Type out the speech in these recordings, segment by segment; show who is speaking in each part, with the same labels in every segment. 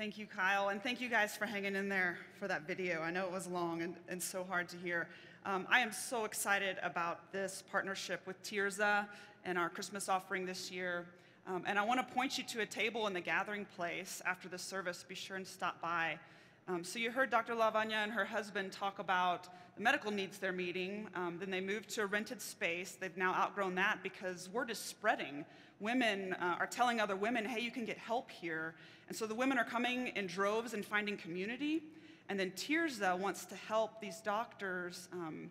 Speaker 1: Thank you, Kyle, and thank you guys for hanging in there for that video. I know it was long and, and so hard to hear. Um, I am so excited about this partnership with Tirzah and our Christmas offering this year. Um, and I want to point you to a table in the gathering place after the service. Be sure and stop by. Um, so you heard Dr. Lavanya and her husband talk about medical needs they're meeting. Um, then they moved to a rented space. They've now outgrown that because word is spreading. Women uh, are telling other women, hey, you can get help here. And so the women are coming in droves and finding community. And then Tirzah wants to help these doctors um,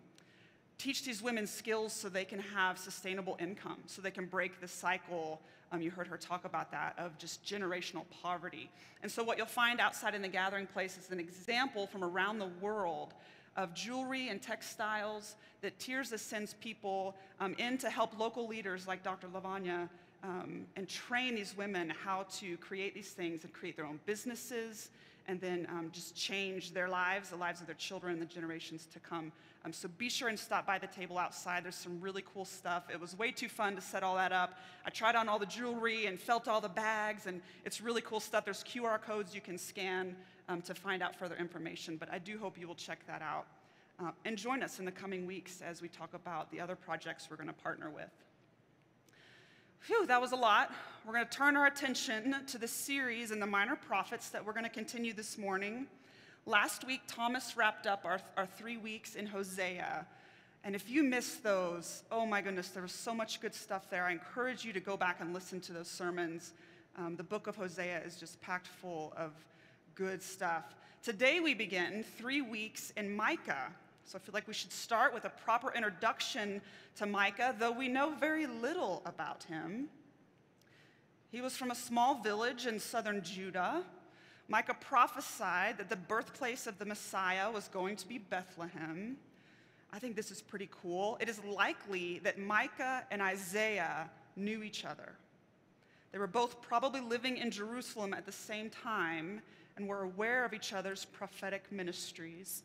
Speaker 1: teach these women skills so they can have sustainable income, so they can break the cycle. Um, you heard her talk about that of just generational poverty. And so, what you'll find outside in the gathering place is an example from around the world of jewelry and textiles that Tirzah sends people um, in to help local leaders like Dr. Lavanya um, and train these women how to create these things and create their own businesses and then um, just change their lives, the lives of their children, and the generations to come. Um, so be sure and stop by the table outside. There's some really cool stuff. It was way too fun to set all that up. I tried on all the jewelry and felt all the bags, and it's really cool stuff. There's QR codes you can scan um, to find out further information, but I do hope you will check that out. Uh, and join us in the coming weeks as we talk about the other projects we're going to partner with. Phew, that was a lot. We're going to turn our attention to the series and the Minor Prophets that we're going to continue this morning. Last week, Thomas wrapped up our, our three weeks in Hosea. And if you missed those, oh my goodness, there was so much good stuff there. I encourage you to go back and listen to those sermons. Um, the book of Hosea is just packed full of good stuff. Today, we begin three weeks in Micah. So I feel like we should start with a proper introduction to Micah, though we know very little about him. He was from a small village in southern Judah. Micah prophesied that the birthplace of the Messiah was going to be Bethlehem. I think this is pretty cool. It is likely that Micah and Isaiah knew each other. They were both probably living in Jerusalem at the same time and were aware of each other's prophetic ministries.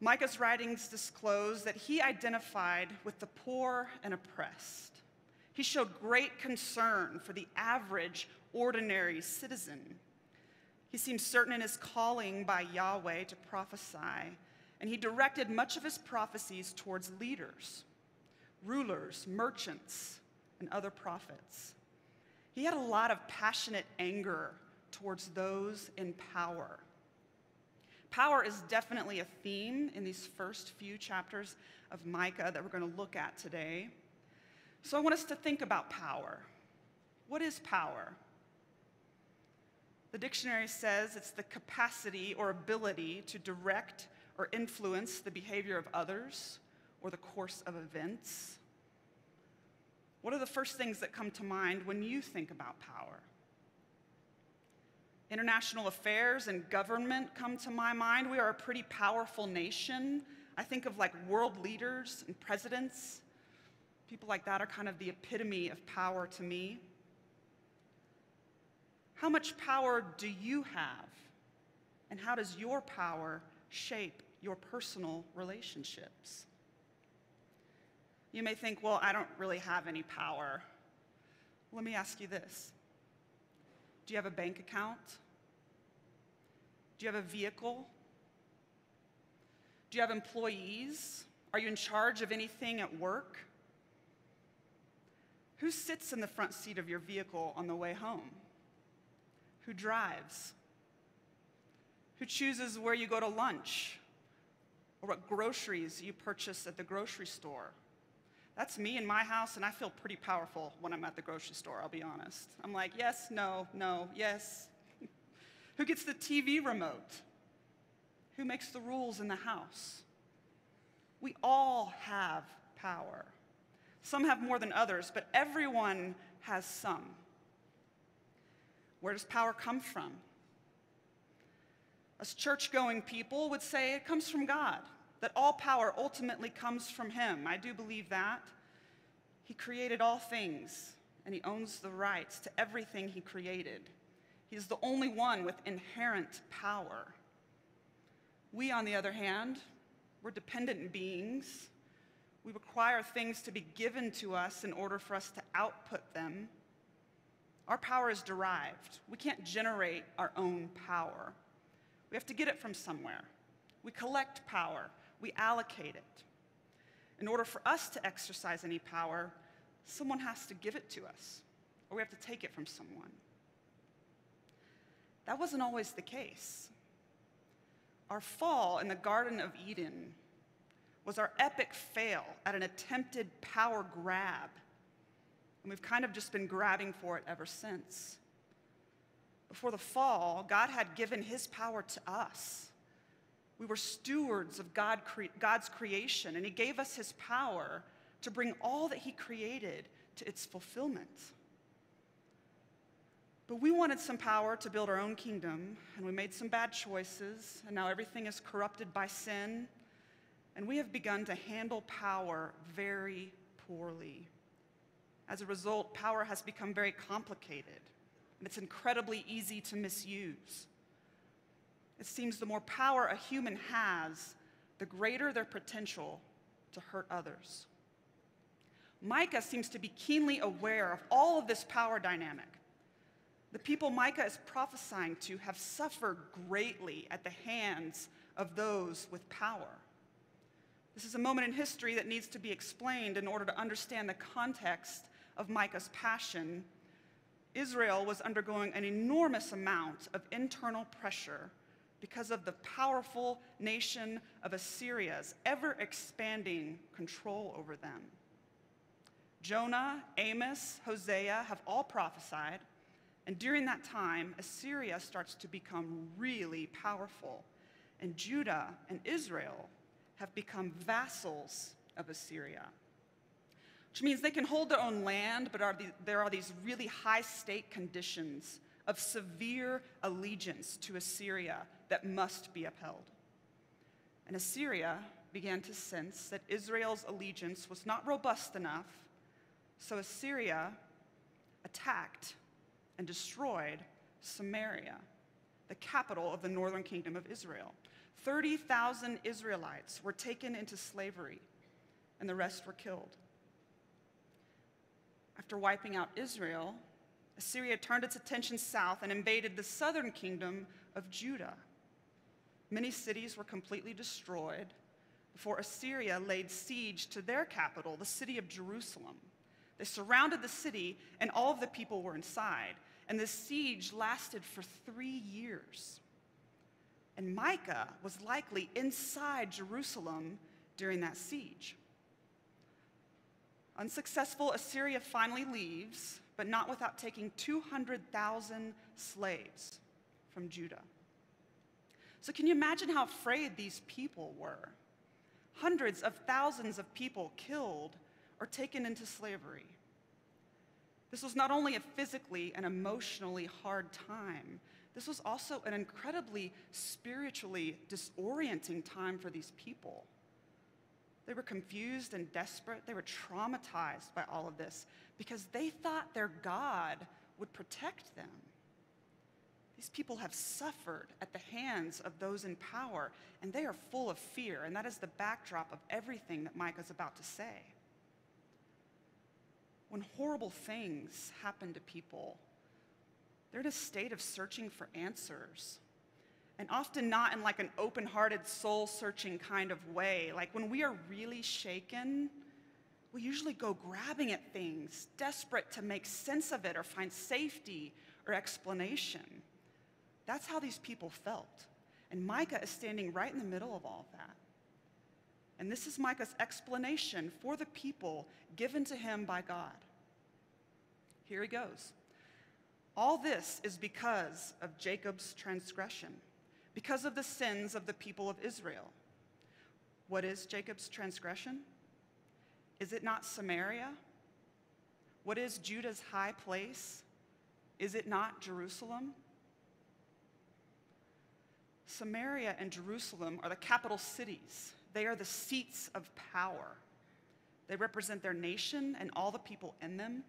Speaker 1: Micah's writings disclose that he identified with the poor and oppressed. He showed great concern for the average, ordinary citizen. He seemed certain in his calling by Yahweh to prophesy, and he directed much of his prophecies towards leaders, rulers, merchants, and other prophets. He had a lot of passionate anger towards those in power. Power is definitely a theme in these first few chapters of Micah that we're going to look at today. So I want us to think about power. What is power? The dictionary says it's the capacity or ability to direct or influence the behavior of others or the course of events. What are the first things that come to mind when you think about power? International affairs and government come to my mind. We are a pretty powerful nation. I think of like world leaders and presidents. People like that are kind of the epitome of power to me. How much power do you have? And how does your power shape your personal relationships? You may think, well, I don't really have any power. Let me ask you this Do you have a bank account? Do you have a vehicle? Do you have employees? Are you in charge of anything at work? Who sits in the front seat of your vehicle on the way home? Who drives? Who chooses where you go to lunch? Or what groceries you purchase at the grocery store? That's me in my house, and I feel pretty powerful when I'm at the grocery store, I'll be honest. I'm like, yes, no, no, yes, who gets the TV remote? Who makes the rules in the house? We all have power. Some have more than others, but everyone has some. Where does power come from? As church going people would say it comes from God, that all power ultimately comes from Him. I do believe that. He created all things, and He owns the rights to everything He created. He's the only one with inherent power. We, on the other hand, we're dependent beings. We require things to be given to us in order for us to output them. Our power is derived. We can't generate our own power. We have to get it from somewhere. We collect power, we allocate it. In order for us to exercise any power, someone has to give it to us, or we have to take it from someone. That wasn't always the case. Our fall in the Garden of Eden was our epic fail at an attempted power grab. And we've kind of just been grabbing for it ever since. Before the fall, God had given his power to us. We were stewards of God cre- God's creation, and he gave us his power to bring all that he created to its fulfillment. But we wanted some power to build our own kingdom, and we made some bad choices, and now everything is corrupted by sin, and we have begun to handle power very poorly. As a result, power has become very complicated, and it's incredibly easy to misuse. It seems the more power a human has, the greater their potential to hurt others. Micah seems to be keenly aware of all of this power dynamic. The people Micah is prophesying to have suffered greatly at the hands of those with power. This is a moment in history that needs to be explained in order to understand the context of Micah's passion. Israel was undergoing an enormous amount of internal pressure because of the powerful nation of Assyria's ever expanding control over them. Jonah, Amos, Hosea have all prophesied, and during that time, Assyria starts to become really powerful, and Judah and Israel have become vassals of Assyria, which means they can hold their own land, but are the, there are these really high stake conditions of severe allegiance to Assyria that must be upheld. And Assyria began to sense that Israel's allegiance was not robust enough so Assyria attacked and destroyed Samaria, the capital of the northern kingdom of Israel. 30,000 Israelites were taken into slavery, and the rest were killed. After wiping out Israel, Assyria turned its attention south and invaded the southern kingdom of Judah. Many cities were completely destroyed before Assyria laid siege to their capital, the city of Jerusalem. They surrounded the city, and all of the people were inside. And the siege lasted for three years. And Micah was likely inside Jerusalem during that siege. Unsuccessful, Assyria finally leaves, but not without taking 200,000 slaves from Judah. So, can you imagine how afraid these people were? Hundreds of thousands of people killed or taken into slavery. This was not only a physically and emotionally hard time, this was also an incredibly spiritually disorienting time for these people. They were confused and desperate. They were traumatized by all of this because they thought their God would protect them. These people have suffered at the hands of those in power, and they are full of fear, and that is the backdrop of everything that Micah's about to say when horrible things happen to people, they're in a state of searching for answers. And often not in like an open hearted, soul searching kind of way. Like when we are really shaken, we usually go grabbing at things, desperate to make sense of it or find safety or explanation. That's how these people felt. And Micah is standing right in the middle of all of that. And this is Micah's explanation for the people given to him by God. Here he goes. All this is because of Jacob's transgression, because of the sins of the people of Israel. What is Jacob's transgression? Is it not Samaria? What is Judah's high place? Is it not Jerusalem? Samaria and Jerusalem are the capital cities. They are the seats of power. They represent their nation and all the people in them.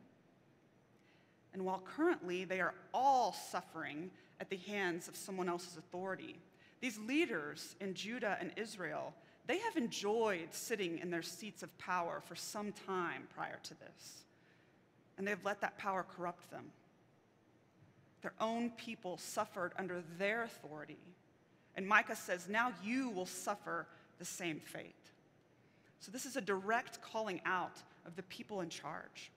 Speaker 1: And while currently they are all suffering at the hands of someone else's authority, these leaders in Judah and Israel, they have enjoyed sitting in their seats of power for some time prior to this. And they've let that power corrupt them. their own people suffered under their authority. And Micah says, now you will suffer the same fate. So, this is a direct calling out of the people in charge,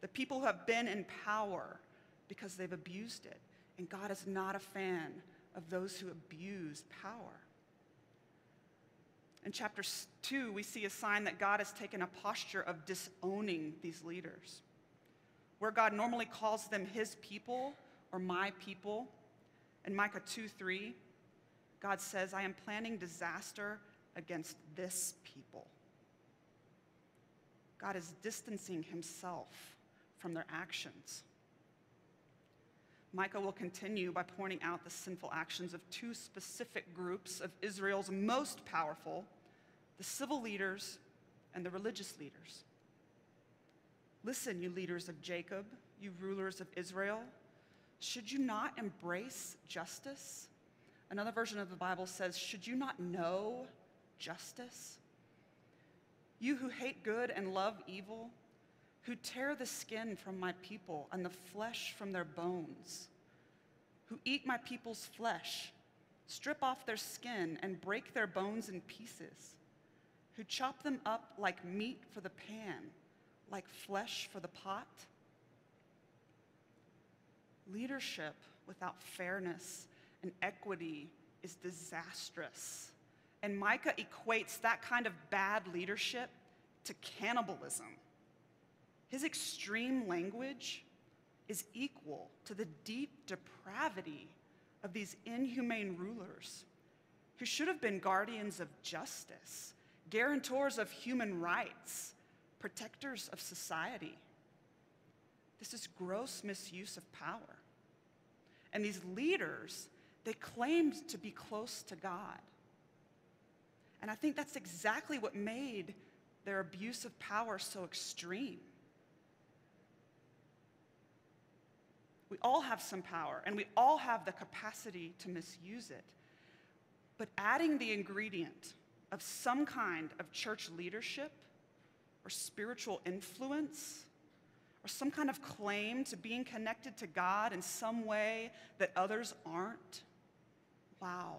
Speaker 1: the people who have been in power because they've abused it. And God is not a fan of those who abuse power. In chapter 2, we see a sign that God has taken a posture of disowning these leaders. Where God normally calls them his people or my people, in Micah 2 3, God says, I am planning disaster against this people. God is distancing himself from their actions. Micah will continue by pointing out the sinful actions of two specific groups of Israel's most powerful the civil leaders and the religious leaders. Listen, you leaders of Jacob, you rulers of Israel, should you not embrace justice? Another version of the Bible says, Should you not know justice? You who hate good and love evil, who tear the skin from my people and the flesh from their bones, who eat my people's flesh, strip off their skin and break their bones in pieces, who chop them up like meat for the pan, like flesh for the pot. Leadership without fairness and equity is disastrous. And Micah equates that kind of bad leadership to cannibalism. His extreme language is equal to the deep depravity of these inhumane rulers who should have been guardians of justice, guarantors of human rights, protectors of society. This is gross misuse of power. And these leaders, they claimed to be close to God. And I think that's exactly what made their abuse of power so extreme. We all have some power, and we all have the capacity to misuse it. But adding the ingredient of some kind of church leadership or spiritual influence or some kind of claim to being connected to God in some way that others aren't, wow,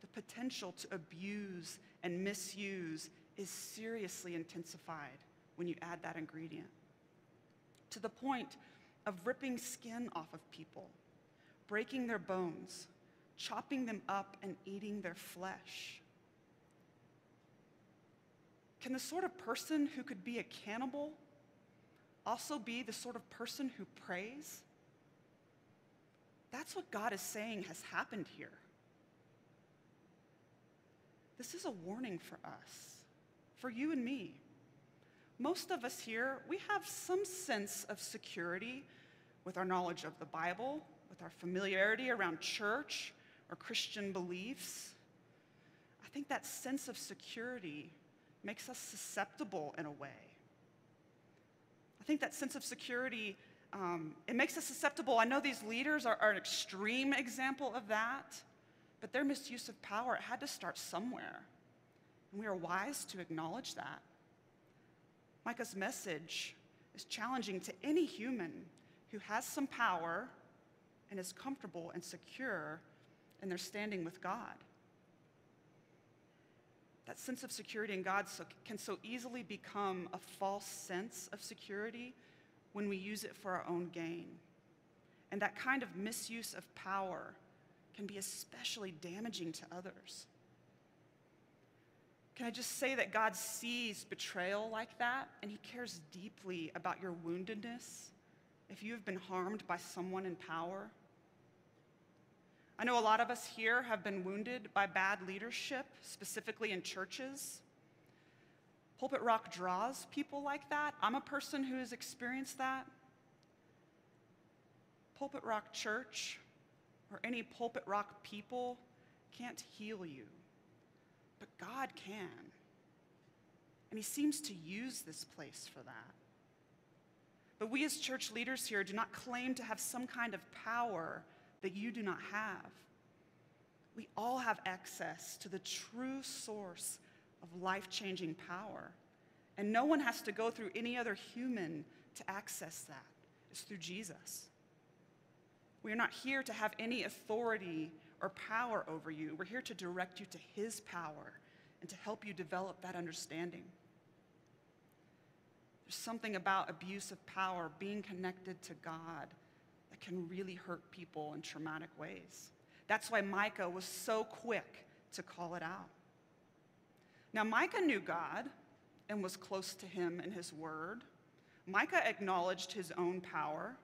Speaker 1: the potential to abuse and misuse is seriously intensified when you add that ingredient. To the point of ripping skin off of people, breaking their bones, chopping them up, and eating their flesh. Can the sort of person who could be a cannibal also be the sort of person who prays? That's what God is saying has happened here. This is a warning for us, for you and me. Most of us here, we have some sense of security with our knowledge of the Bible, with our familiarity around church or Christian beliefs. I think that sense of security makes us susceptible in a way. I think that sense of security, um, it makes us susceptible. I know these leaders are, are an extreme example of that, but their misuse of power, it had to start somewhere. And we are wise to acknowledge that. Micah's message is challenging to any human who has some power and is comfortable and secure in their standing with God. That sense of security in God so, can so easily become a false sense of security when we use it for our own gain. And that kind of misuse of power can be especially damaging to others. Can I just say that God sees betrayal like that, and He cares deeply about your woundedness if you have been harmed by someone in power? I know a lot of us here have been wounded by bad leadership, specifically in churches. Pulpit Rock draws people like that. I'm a person who has experienced that. Pulpit Rock Church or any Pulpit Rock people can't heal you, but God can. And He seems to use this place for that. But we as church leaders here do not claim to have some kind of power that you do not have. We all have access to the true source of life changing power. And no one has to go through any other human to access that. It's through Jesus. We are not here to have any authority or power over you. We're here to direct you to His power and to help you develop that understanding. There's something about abuse of power, being connected to God, that can really hurt people in traumatic ways. That's why Micah was so quick to call it out. Now, Micah knew God and was close to him in his word. Micah acknowledged his own power.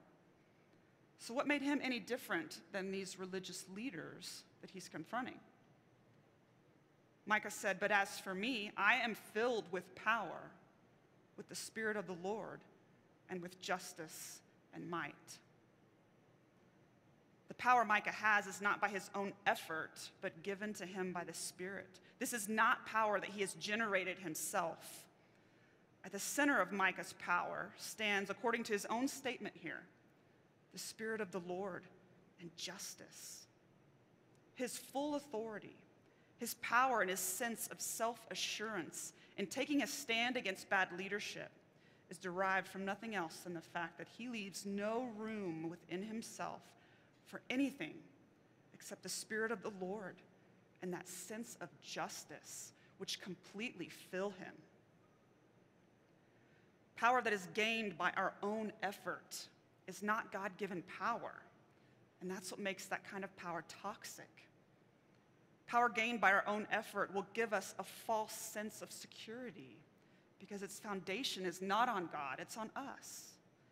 Speaker 1: So, what made him any different than these religious leaders that he's confronting? Micah said, But as for me, I am filled with power, with the Spirit of the Lord, and with justice and might. The power Micah has is not by his own effort, but given to him by the Spirit. This is not power that he has generated himself. At the center of Micah's power stands, according to his own statement here, the Spirit of the Lord and justice. His full authority, his power, and his sense of self assurance in taking a stand against bad leadership is derived from nothing else than the fact that he leaves no room within himself for anything except the Spirit of the Lord and that sense of justice which completely fill him. Power that is gained by our own effort is not God given power. And that's what makes that kind of power toxic. Power gained by our own effort will give us a false sense of security because its foundation is not on God, it's on us.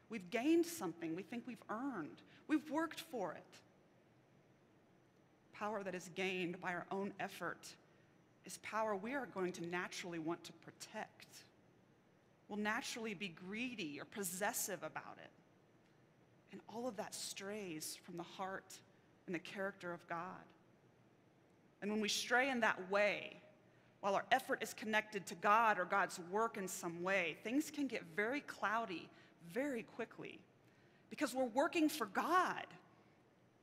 Speaker 1: We've gained something we think we've earned, we've worked for it. Power that is gained by our own effort is power we are going to naturally want to protect. We'll naturally be greedy or possessive about it. And all of that strays from the heart and the character of God. And when we stray in that way, while our effort is connected to God or God's work in some way, things can get very cloudy very quickly. Because we're working for God,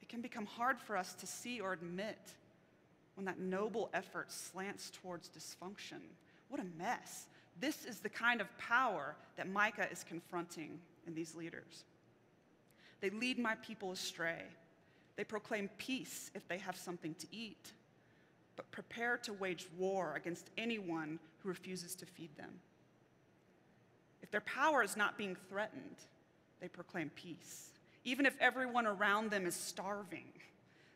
Speaker 1: it can become hard for us to see or admit when that noble effort slants towards dysfunction. What a mess. This is the kind of power that Micah is confronting in these leaders. They lead my people astray. They proclaim peace if they have something to eat, but prepare to wage war against anyone who refuses to feed them. If their power is not being threatened, they proclaim peace, even if everyone around them is starving.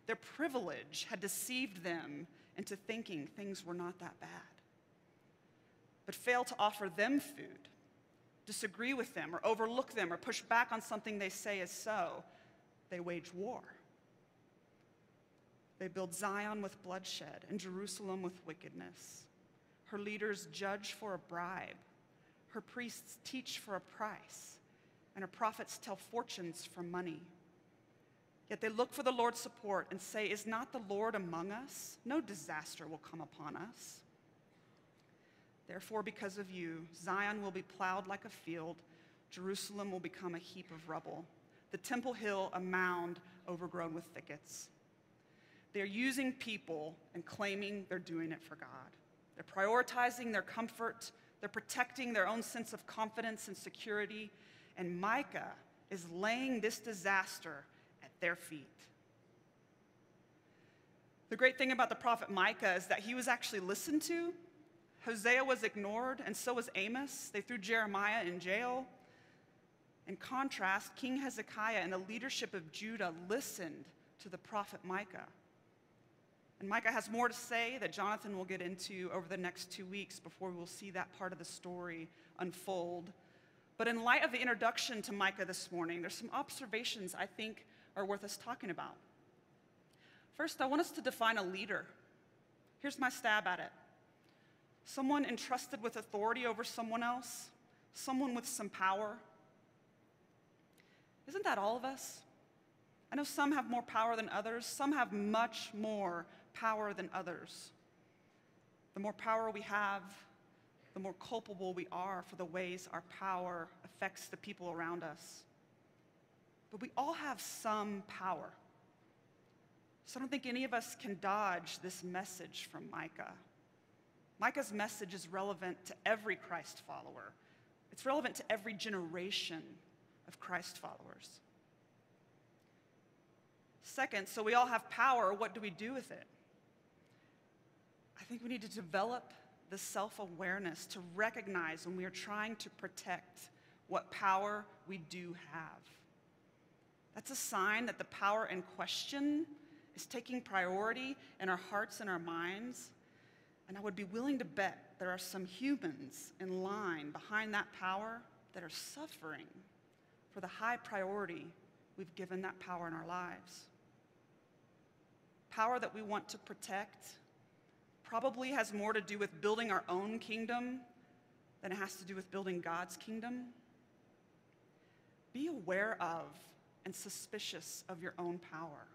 Speaker 1: Their privilege had deceived them into thinking things were not that bad. But fail to offer them food, disagree with them, or overlook them, or push back on something they say is so, they wage war. They build Zion with bloodshed and Jerusalem with wickedness. Her leaders judge for a bribe her priests teach for a price, and her prophets tell fortunes for money. Yet they look for the Lord's support and say, Is not the Lord among us? No disaster will come upon us. Therefore, because of you, Zion will be plowed like a field, Jerusalem will become a heap of rubble, the Temple Hill a mound overgrown with thickets. They're using people and claiming they're doing it for God. They're prioritizing their comfort they're protecting their own sense of confidence and security. And Micah is laying this disaster at their feet. The great thing about the prophet Micah is that he was actually listened to. Hosea was ignored, and so was Amos. They threw Jeremiah in jail. In contrast, King Hezekiah and the leadership of Judah listened to the prophet Micah. And Micah has more to say that Jonathan will get into over the next two weeks before we'll see that part of the story unfold. But in light of the introduction to Micah this morning, there's some observations I think are worth us talking about. First, I want us to define a leader. Here's my stab at it someone entrusted with authority over someone else, someone with some power. Isn't that all of us? I know some have more power than others, some have much more power than others. The more power we have, the more culpable we are for the ways our power affects the people around us. But we all have some power. So I don't think any of us can dodge this message from Micah. Micah's message is relevant to every Christ follower, it's relevant to every generation of Christ followers. Second, so we all have power, what do we do with it? I think we need to develop the self awareness to recognize when we are trying to protect what power we do have. That's a sign that the power in question is taking priority in our hearts and our minds. And I would be willing to bet there are some humans in line behind that power that are suffering for the high priority we've given that power in our lives. Power that we want to protect probably has more to do with building our own kingdom than it has to do with building God's kingdom. Be aware of and suspicious of your own power.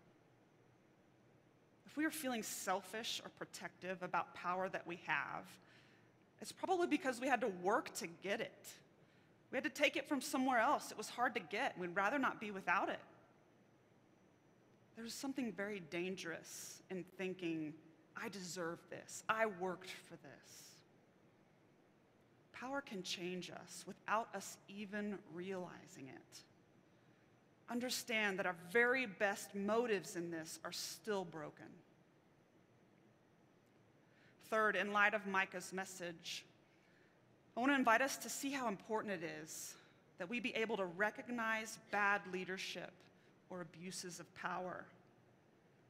Speaker 1: If we are feeling selfish or protective about power that we have, it's probably because we had to work to get it. We had to take it from somewhere else. It was hard to get. We'd rather not be without it. There's something very dangerous in thinking, I deserve this. I worked for this. Power can change us without us even realizing it. Understand that our very best motives in this are still broken. Third, in light of Micah's message, I want to invite us to see how important it is that we be able to recognize bad leadership or abuses of power.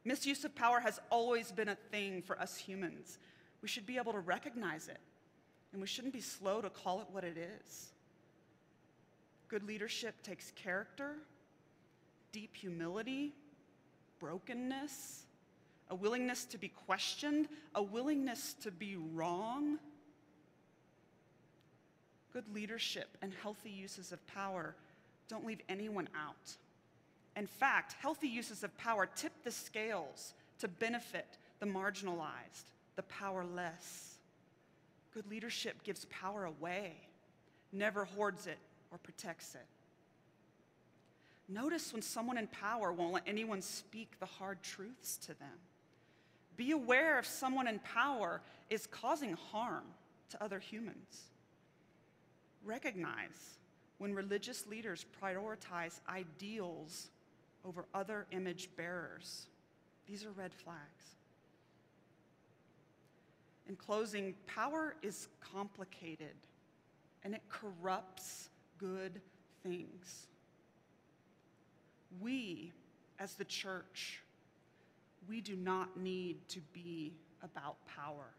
Speaker 1: Misuse of power has always been a thing for us humans. We should be able to recognize it, and we shouldn't be slow to call it what it is. Good leadership takes character, deep humility, brokenness, a willingness to be questioned, a willingness to be wrong Good leadership and healthy uses of power don't leave anyone out. In fact, healthy uses of power tip the scales to benefit the marginalized, the powerless. Good leadership gives power away, never hoards it or protects it. Notice when someone in power won't let anyone speak the hard truths to them. Be aware if someone in power is causing harm to other humans recognize when religious leaders prioritize ideals over other image bearers. These are red flags. In closing, power is complicated and it corrupts good things. We, as the church, we do not need to be about power.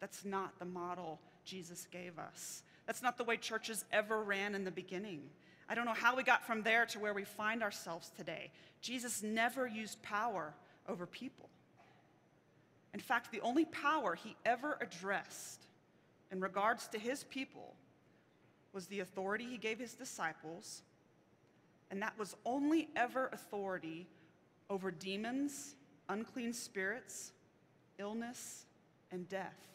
Speaker 1: That's not the model Jesus gave us. That's not the way churches ever ran in the beginning. I don't know how we got from there to where we find ourselves today. Jesus never used power over people. In fact, the only power he ever addressed in regards to his people was the authority he gave his disciples, and that was only ever authority over demons, unclean spirits, illness, and death.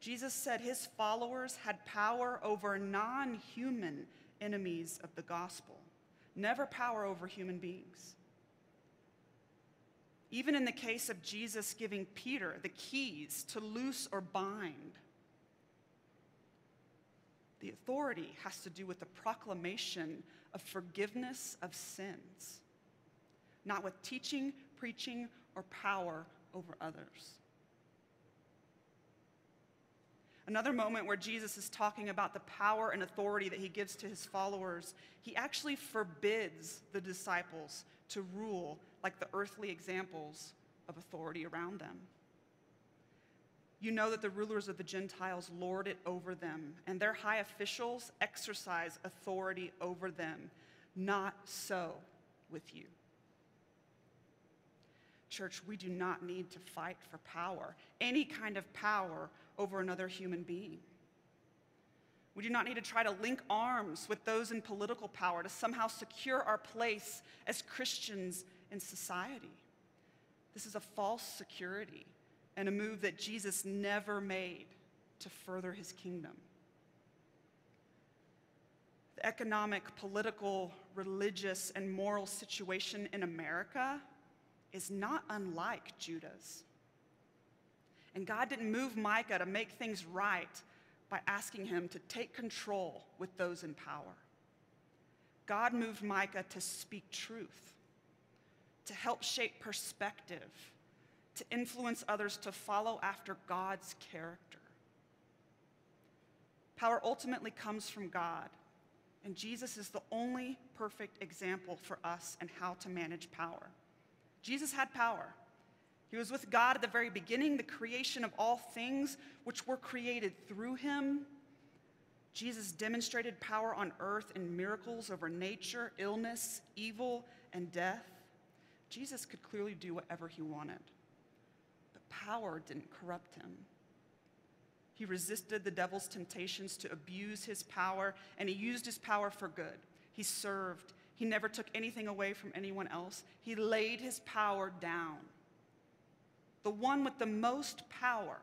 Speaker 1: Jesus said his followers had power over non human enemies of the gospel, never power over human beings. Even in the case of Jesus giving Peter the keys to loose or bind, the authority has to do with the proclamation of forgiveness of sins, not with teaching, preaching, or power over others. Another moment where Jesus is talking about the power and authority that he gives to his followers, he actually forbids the disciples to rule like the earthly examples of authority around them. You know that the rulers of the Gentiles lord it over them, and their high officials exercise authority over them. Not so with you. Church, we do not need to fight for power, any kind of power over another human being. We do not need to try to link arms with those in political power to somehow secure our place as Christians in society. This is a false security and a move that Jesus never made to further his kingdom. The economic, political, religious, and moral situation in America is not unlike Judah's. And God didn't move Micah to make things right by asking him to take control with those in power. God moved Micah to speak truth to help shape perspective, to influence others to follow after God's character. Power ultimately comes from God, and Jesus is the only perfect example for us and how to manage power. Jesus had power. He was with God at the very beginning, the creation of all things which were created through him. Jesus demonstrated power on earth in miracles over nature, illness, evil, and death. Jesus could clearly do whatever he wanted, but power didn't corrupt him. He resisted the devil's temptations to abuse his power, and he used his power for good. He served. He never took anything away from anyone else. He laid his power down. The one with the most power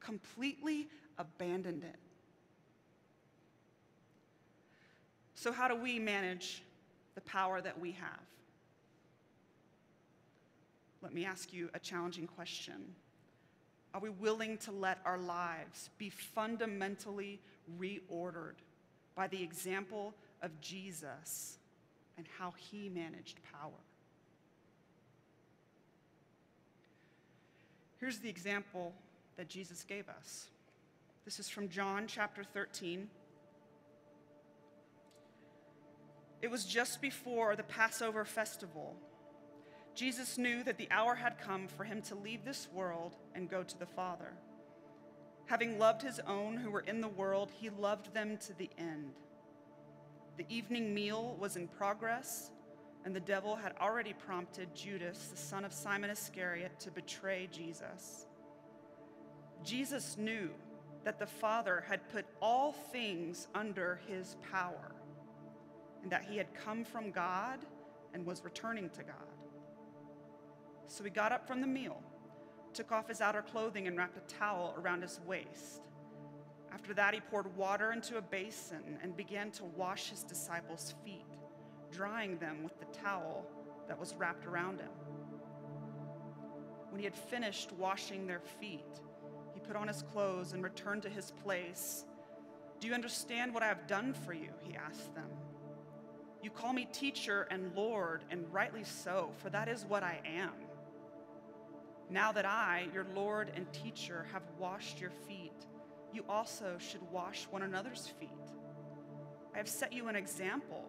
Speaker 1: completely abandoned it. So, how do we manage the power that we have? Let me ask you a challenging question. Are we willing to let our lives be fundamentally reordered by the example of Jesus and how he managed power? Here's the example that Jesus gave us. This is from John chapter 13. It was just before the Passover festival. Jesus knew that the hour had come for him to leave this world and go to the Father. Having loved his own who were in the world, he loved them to the end. The evening meal was in progress, and the devil had already prompted Judas, the son of Simon Iscariot, to betray Jesus. Jesus knew that the Father had put all things under his power, and that he had come from God and was returning to God. So he got up from the meal, took off his outer clothing, and wrapped a towel around his waist. After that, he poured water into a basin and began to wash his disciples' feet, drying them with the towel that was wrapped around him. When he had finished washing their feet, he put on his clothes and returned to his place. Do you understand what I have done for you? He asked them. You call me teacher and Lord, and rightly so, for that is what I am. Now that I, your Lord and teacher, have washed your feet, you also should wash one another's feet. I have set you an example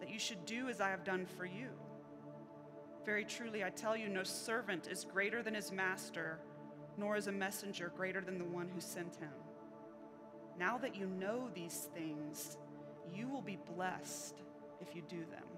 Speaker 1: that you should do as I have done for you. Very truly, I tell you, no servant is greater than his master, nor is a messenger greater than the one who sent him. Now that you know these things, you will be blessed if you do them.